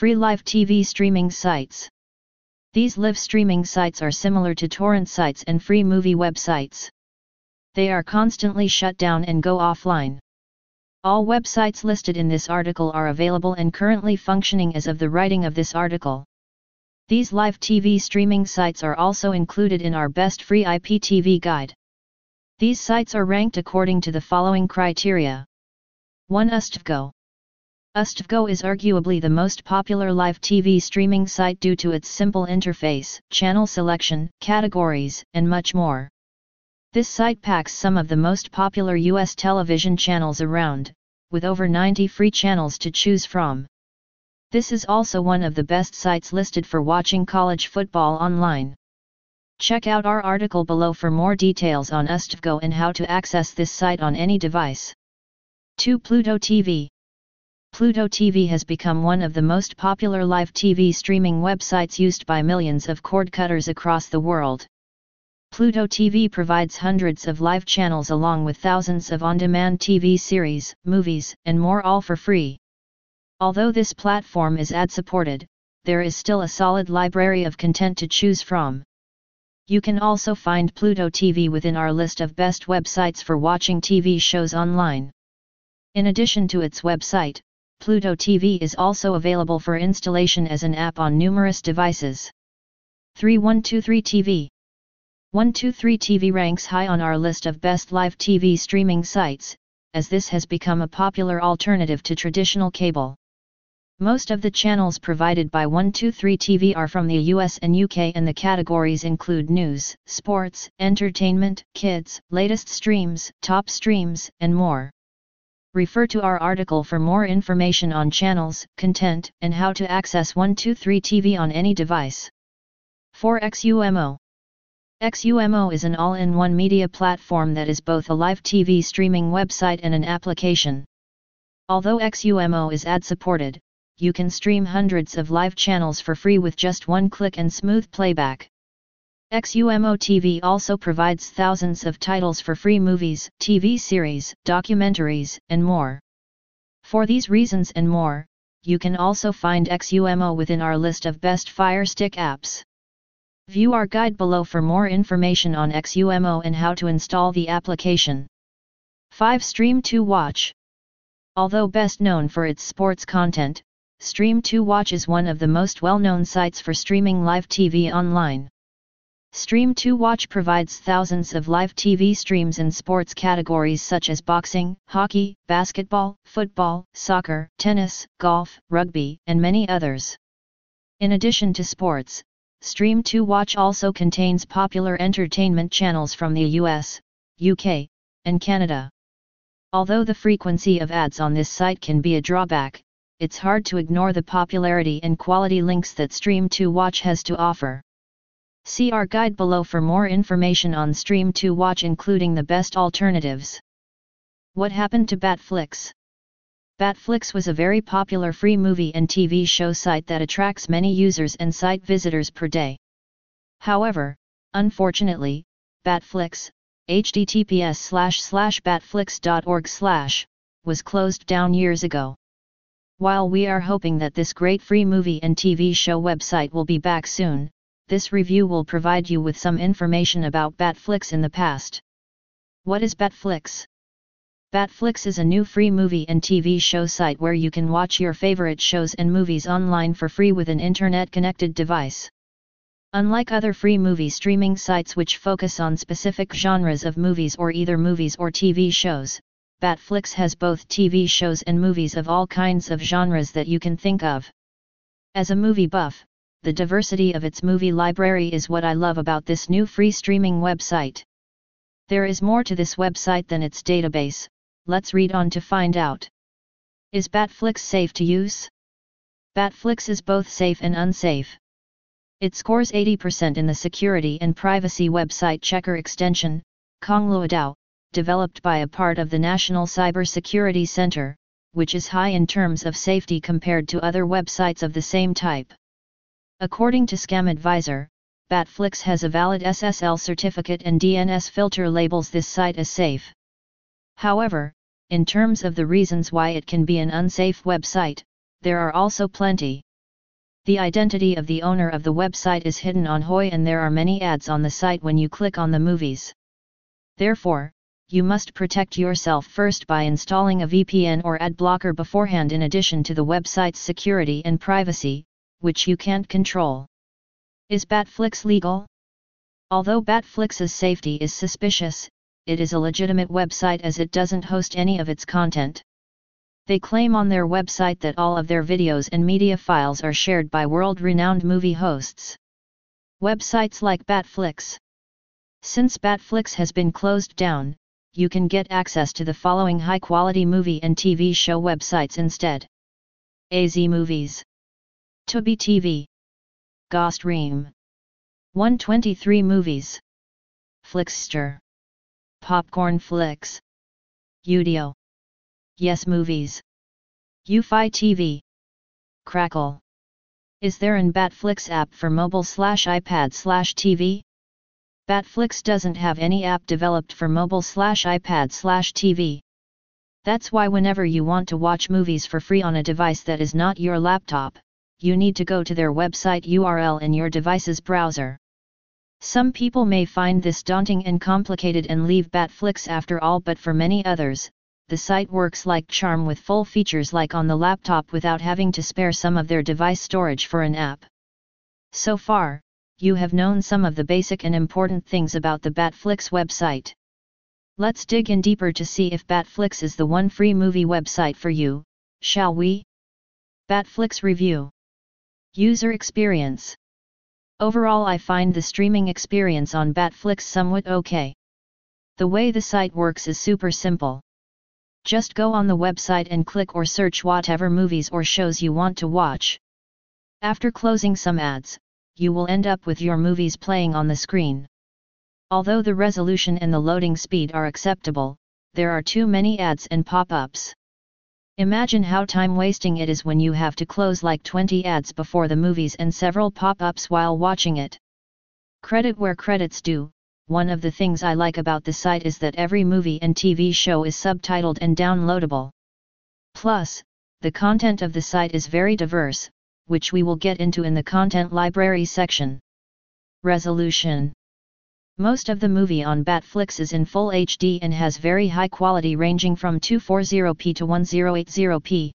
Free live TV streaming sites. These live streaming sites are similar to torrent sites and free movie websites. They are constantly shut down and go offline. All websites listed in this article are available and currently functioning as of the writing of this article. These live TV streaming sites are also included in our best free IPTV guide. These sites are ranked according to the following criteria. 1. USTVGO. USTVGO is arguably the most popular live TV streaming site due to its simple interface, channel selection, categories, and much more. This site packs some of the most popular US television channels around, with over 90 free channels to choose from. This is also one of the best sites listed for watching college football online. Check out our article below for more details on USTVGO and how to access this site on any device. 2. Pluto TV Pluto TV has become one of the most popular live TV streaming websites used by millions of cord cutters across the world. Pluto TV provides hundreds of live channels along with thousands of on-demand TV series, movies, and more all for free. Although this platform is ad-supported, there is still a solid library of content to choose from. You can also find Pluto TV within our list of best websites for watching TV shows online. In addition to its website, Pluto TV is also available for installation as an app on numerous devices. 3123 TV 123 TV ranks high on our list of best live TV streaming sites, as this has become a popular alternative to traditional cable. Most of the channels provided by 123 TV are from the US and UK and the categories include news, sports, entertainment, kids, latest streams, top streams, and more. Refer to our article for more information on channels, content, and how to access 123 TV on any device. 4 XUMO XUMO is an all-in-one media platform that is both a live TV streaming website and an application. Although XUMO is ad-supported, you can stream hundreds of live channels for free with just one click and smooth playback. XUMO TV also provides thousands of titles for free movies, TV series, documentaries, and more. For these reasons and more, you can also find XUMO within our list of best Fire Stick apps. View our guide below for more information on XUMO and how to install the application. 5. Stream 2 Watch Although best known for its sports content, Stream2Watch is one of the most well-known sites for streaming live TV online. Stream2Watch provides thousands of live TV streams in sports categories such as boxing, hockey, basketball, football, soccer, tennis, golf, rugby, and many others. In addition to sports, Stream2Watch also contains popular entertainment channels from the US, UK, and Canada. Although the frequency of ads on this site can be a drawback, it's hard to ignore the popularity and quality links that Stream2Watch has to offer. See our guide below for more information on Stream2Watch including the best alternatives. What happened to Batflix? Batflix was a very popular free movie and TV show site that attracts many users and site visitors per day. However, unfortunately, Batflix, https slash slash batflix.org slash, was closed down years ago. While we are hoping that this great free movie and TV show website will be back soon, this review will provide you with some information about Batflix in the past. What is Batflix? Batflix is a new free movie and TV show site where you can watch your favorite shows and movies online for free with an internet-connected device. Unlike other free movie streaming sites which focus on specific genres of movies or either movies or TV shows, Batflix has both TV shows and movies of all kinds of genres that you can think of. As a movie buff, the diversity of its movie library is what I love about this new free streaming website. There is more to this website than its database, let's read on to find out. Is Batflix safe to use? Batflix is both safe and unsafe. It scores 80% in the security and privacy website checker extension, Kongluadao, developed by a part of the National Cybersecurity Center, which is high in terms of safety compared to other websites of the same type. According to Scam Advisor, Batflix has a valid SSL certificate and DNS filter labels this site as safe. However, in terms of the reasons why it can be an unsafe website, there are also plenty. The identity of the owner of the website is hidden on HOI and there are many ads on the site when you click on the movies. Therefore, you must protect yourself first by installing a VPN or ad blocker beforehand in addition to the website's security and privacy, which you can't control. Is Batflix legal? Although Batflix's safety is suspicious, it is a legitimate website as it doesn't host any of its content. They claim on their website that all of their videos and media files are shared by world-renowned movie hosts. Websites like Batflix. Since Batflix has been closed down, you can get access to the following high-quality movie and TV show websites instead. AZ Movies. Tubi TV. Gostream. 123 Movies. Flixster. Popcornflix. Udio. Yes Movies. UFI TV. Crackle. Is there an Batflix app for mobile slash iPad slash TV? Batflix doesn't have any app developed for mobile slash iPad slash TV. That's why whenever you want to watch movies for free on a device that is not your laptop, you need to go to their website URL in your device's browser. Some people may find this daunting and complicated and leave Batflix after all but for many others, the site works like charm with full features like on the laptop without having to spare some of their device storage for an app. So far, you have known some of the basic and important things about the Batflix website. Let's dig in deeper to see if Batflix is the one free movie website for you, shall we? Batflix Review User Experience Overall I find the streaming experience on Batflix somewhat okay. The way the site works is super simple. Just go on the website and click or search whatever movies or shows you want to watch. After closing some ads, you will end up with your movies playing on the screen. Although the resolution and the loading speed are acceptable, there are too many ads and pop-ups. Imagine how time-wasting it is when you have to close like 20 ads before the movies and several pop-ups while watching it. Credit where credit's due, one of the things I like about the site is that every movie and TV show is subtitled and downloadable. Plus, the content of the site is very diverse, which we will get into in the content library section. Resolution most of the movie on Batflix is in full HD and has very high quality ranging from 240p to 1080p.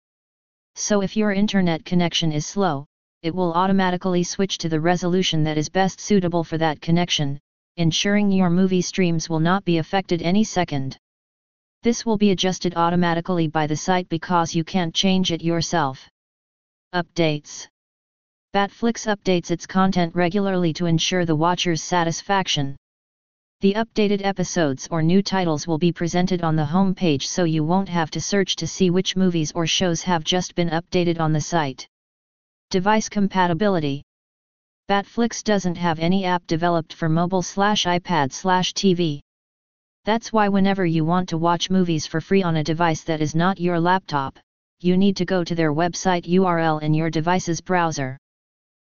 So if your internet connection is slow, it will automatically switch to the resolution that is best suitable for that connection, ensuring your movie streams will not be affected any second. This will be adjusted automatically by the site because you can't change it yourself. Updates Batflix updates its content regularly to ensure the watcher's satisfaction. The updated episodes or new titles will be presented on the home page so you won't have to search to see which movies or shows have just been updated on the site. Device compatibility Batflix doesn't have any app developed for mobile slash iPad slash TV. That's why whenever you want to watch movies for free on a device that is not your laptop, you need to go to their website URL in your device's browser.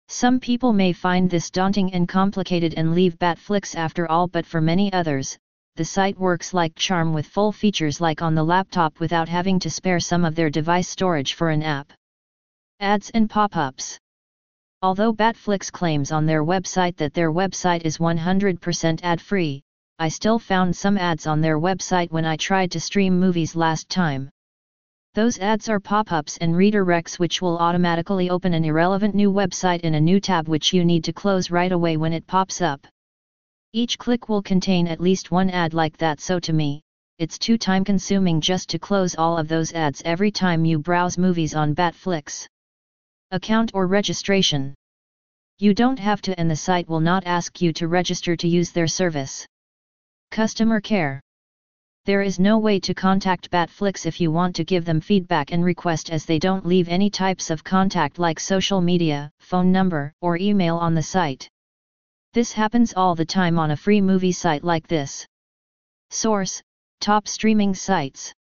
Some people may find this daunting and complicated and leave Batflix after all but for many others, the site works like charm with full features like on the laptop without having to spare some of their device storage for an app. Ads and pop-ups Although Batflix claims on their website that their website is 100% ad-free, I still found some ads on their website when I tried to stream movies last time. Those ads are pop-ups and redirects which will automatically open an irrelevant new website in a new tab which you need to close right away when it pops up. Each click will contain at least one ad like that so to me, it's too time consuming just to close all of those ads every time you browse movies on Batflix. Account or registration. You don't have to and the site will not ask you to register to use their service. Customer care. There is no way to contact Batflix if you want to give them feedback and request as they don't leave any types of contact like social media, phone number, or email on the site. This happens all the time on a free movie site like this. Source Top streaming sites.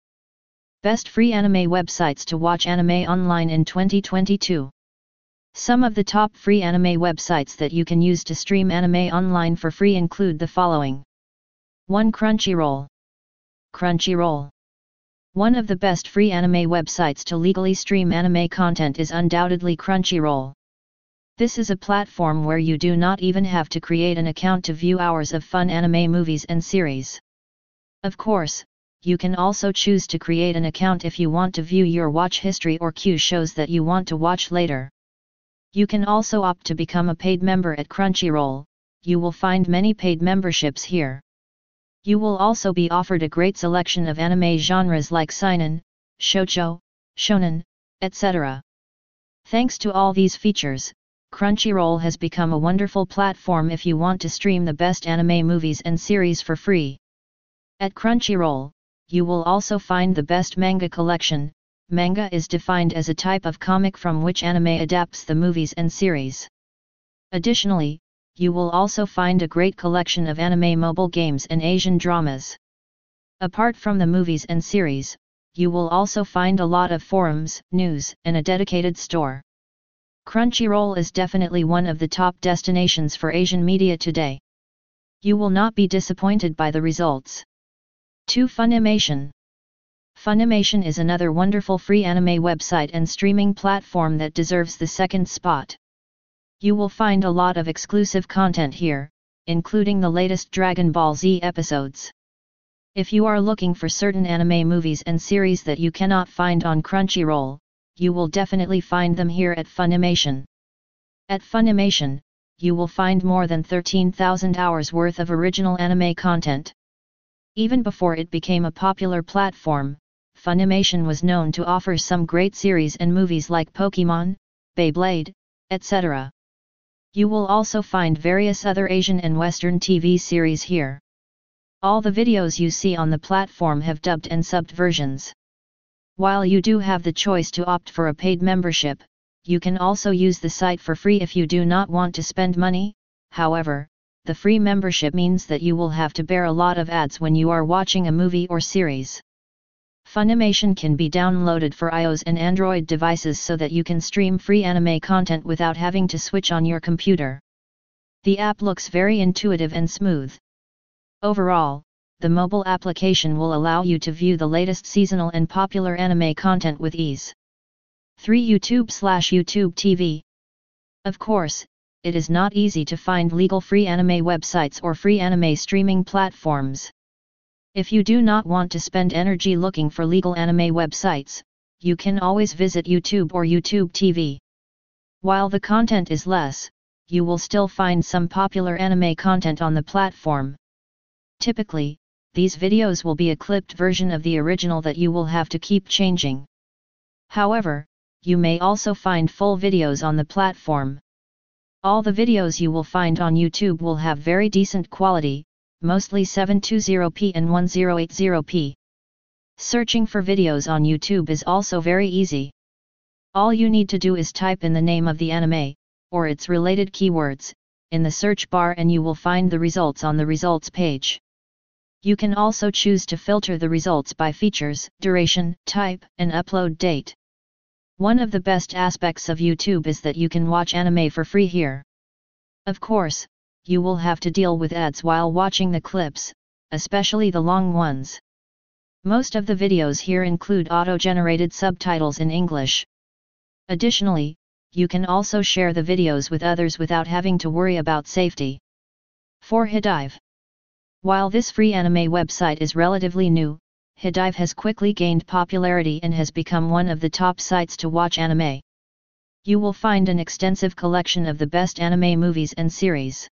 Best free anime websites to watch anime online in 2022. Some of the top free anime websites that you can use to stream anime online for free include the following 1. Crunchyroll Crunchyroll. One of the best free anime websites to legally stream anime content is undoubtedly Crunchyroll. This is a platform where you do not even have to create an account to view hours of fun anime movies and series. Of course, you can also choose to create an account if you want to view your watch history or queue shows that you want to watch later. You can also opt to become a paid member at Crunchyroll, you will find many paid memberships here. You will also be offered a great selection of anime genres like seinen, shoujo, shonen, etc. Thanks to all these features, Crunchyroll has become a wonderful platform if you want to stream the best anime movies and series for free. At Crunchyroll, you will also find the best manga collection. Manga is defined as a type of comic from which anime adapts the movies and series. Additionally, you will also find a great collection of anime mobile games and Asian dramas. Apart from the movies and series, you will also find a lot of forums, news, and a dedicated store. Crunchyroll is definitely one of the top destinations for Asian media today. You will not be disappointed by the results. 2. Funimation Funimation is another wonderful free anime website and streaming platform that deserves the second spot. You will find a lot of exclusive content here, including the latest Dragon Ball Z episodes. If you are looking for certain anime movies and series that you cannot find on Crunchyroll, you will definitely find them here at Funimation. At Funimation, you will find more than 13,000 hours worth of original anime content. Even before it became a popular platform, Funimation was known to offer some great series and movies like Pokemon, Beyblade, etc. You will also find various other Asian and Western TV series here. All the videos you see on the platform have dubbed and subbed versions. While you do have the choice to opt for a paid membership, you can also use the site for free if you do not want to spend money, however, the free membership means that you will have to bear a lot of ads when you are watching a movie or series. Funimation can be downloaded for iOS and Android devices so that you can stream free anime content without having to switch on your computer. The app looks very intuitive and smooth. Overall, the mobile application will allow you to view the latest seasonal and popular anime content with ease. 3. YouTube slash YouTube TV Of course, it is not easy to find legal free anime websites or free anime streaming platforms. If you do not want to spend energy looking for legal anime websites, you can always visit YouTube or YouTube TV. While the content is less, you will still find some popular anime content on the platform. Typically, these videos will be a clipped version of the original that you will have to keep changing. However, you may also find full videos on the platform. All the videos you will find on YouTube will have very decent quality, mostly 720p and 1080p. Searching for videos on YouTube is also very easy. All you need to do is type in the name of the anime, or its related keywords, in the search bar and you will find the results on the results page. You can also choose to filter the results by features, duration, type, and upload date. One of the best aspects of YouTube is that you can watch anime for free here. Of course, you will have to deal with ads while watching the clips, especially the long ones. Most of the videos here include auto-generated subtitles in English. Additionally, you can also share the videos with others without having to worry about safety. 4. HIDIVE while this free anime website is relatively new, Hidive has quickly gained popularity and has become one of the top sites to watch anime. You will find an extensive collection of the best anime movies and series.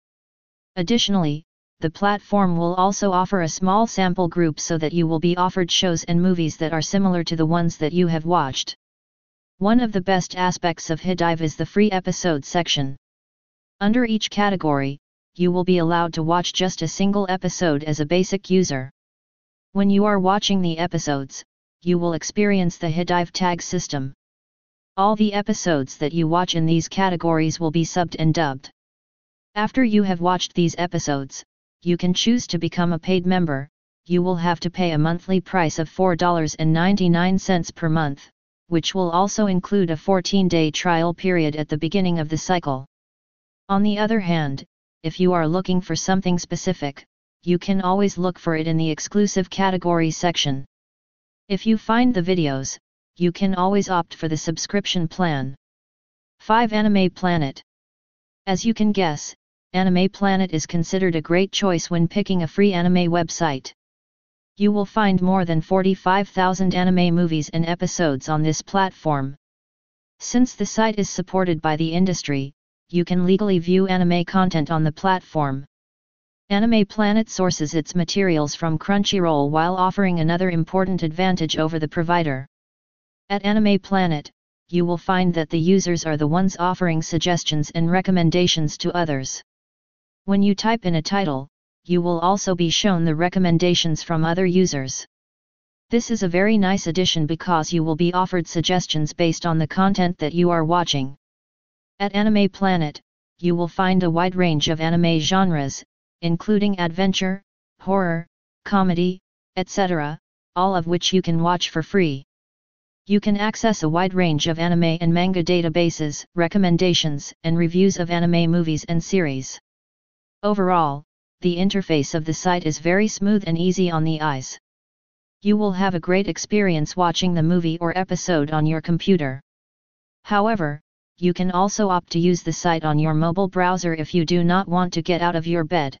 Additionally, the platform will also offer a small sample group so that you will be offered shows and movies that are similar to the ones that you have watched. One of the best aspects of Hidive is the free episode section. Under each category, you will be allowed to watch just a single episode as a basic user. When you are watching the episodes, you will experience the Hidive tag system. All the episodes that you watch in these categories will be subbed and dubbed. After you have watched these episodes, you can choose to become a paid member, you will have to pay a monthly price of $4.99 per month, which will also include a 14-day trial period at the beginning of the cycle. On the other hand, if you are looking for something specific, you can always look for it in the exclusive category section. If you find the videos, you can always opt for the subscription plan. 5 Anime Planet As you can guess, Anime Planet is considered a great choice when picking a free anime website. You will find more than 45,000 anime movies and episodes on this platform. Since the site is supported by the industry, you can legally view anime content on the platform. Anime Planet sources its materials from Crunchyroll while offering another important advantage over the provider. At Anime Planet, you will find that the users are the ones offering suggestions and recommendations to others. When you type in a title, you will also be shown the recommendations from other users. This is a very nice addition because you will be offered suggestions based on the content that you are watching. At Anime Planet, you will find a wide range of anime genres, including adventure, horror, comedy, etc., all of which you can watch for free. You can access a wide range of anime and manga databases, recommendations, and reviews of anime movies and series. Overall, the interface of the site is very smooth and easy on the eyes. You will have a great experience watching the movie or episode on your computer. However, you can also opt to use the site on your mobile browser if you do not want to get out of your bed.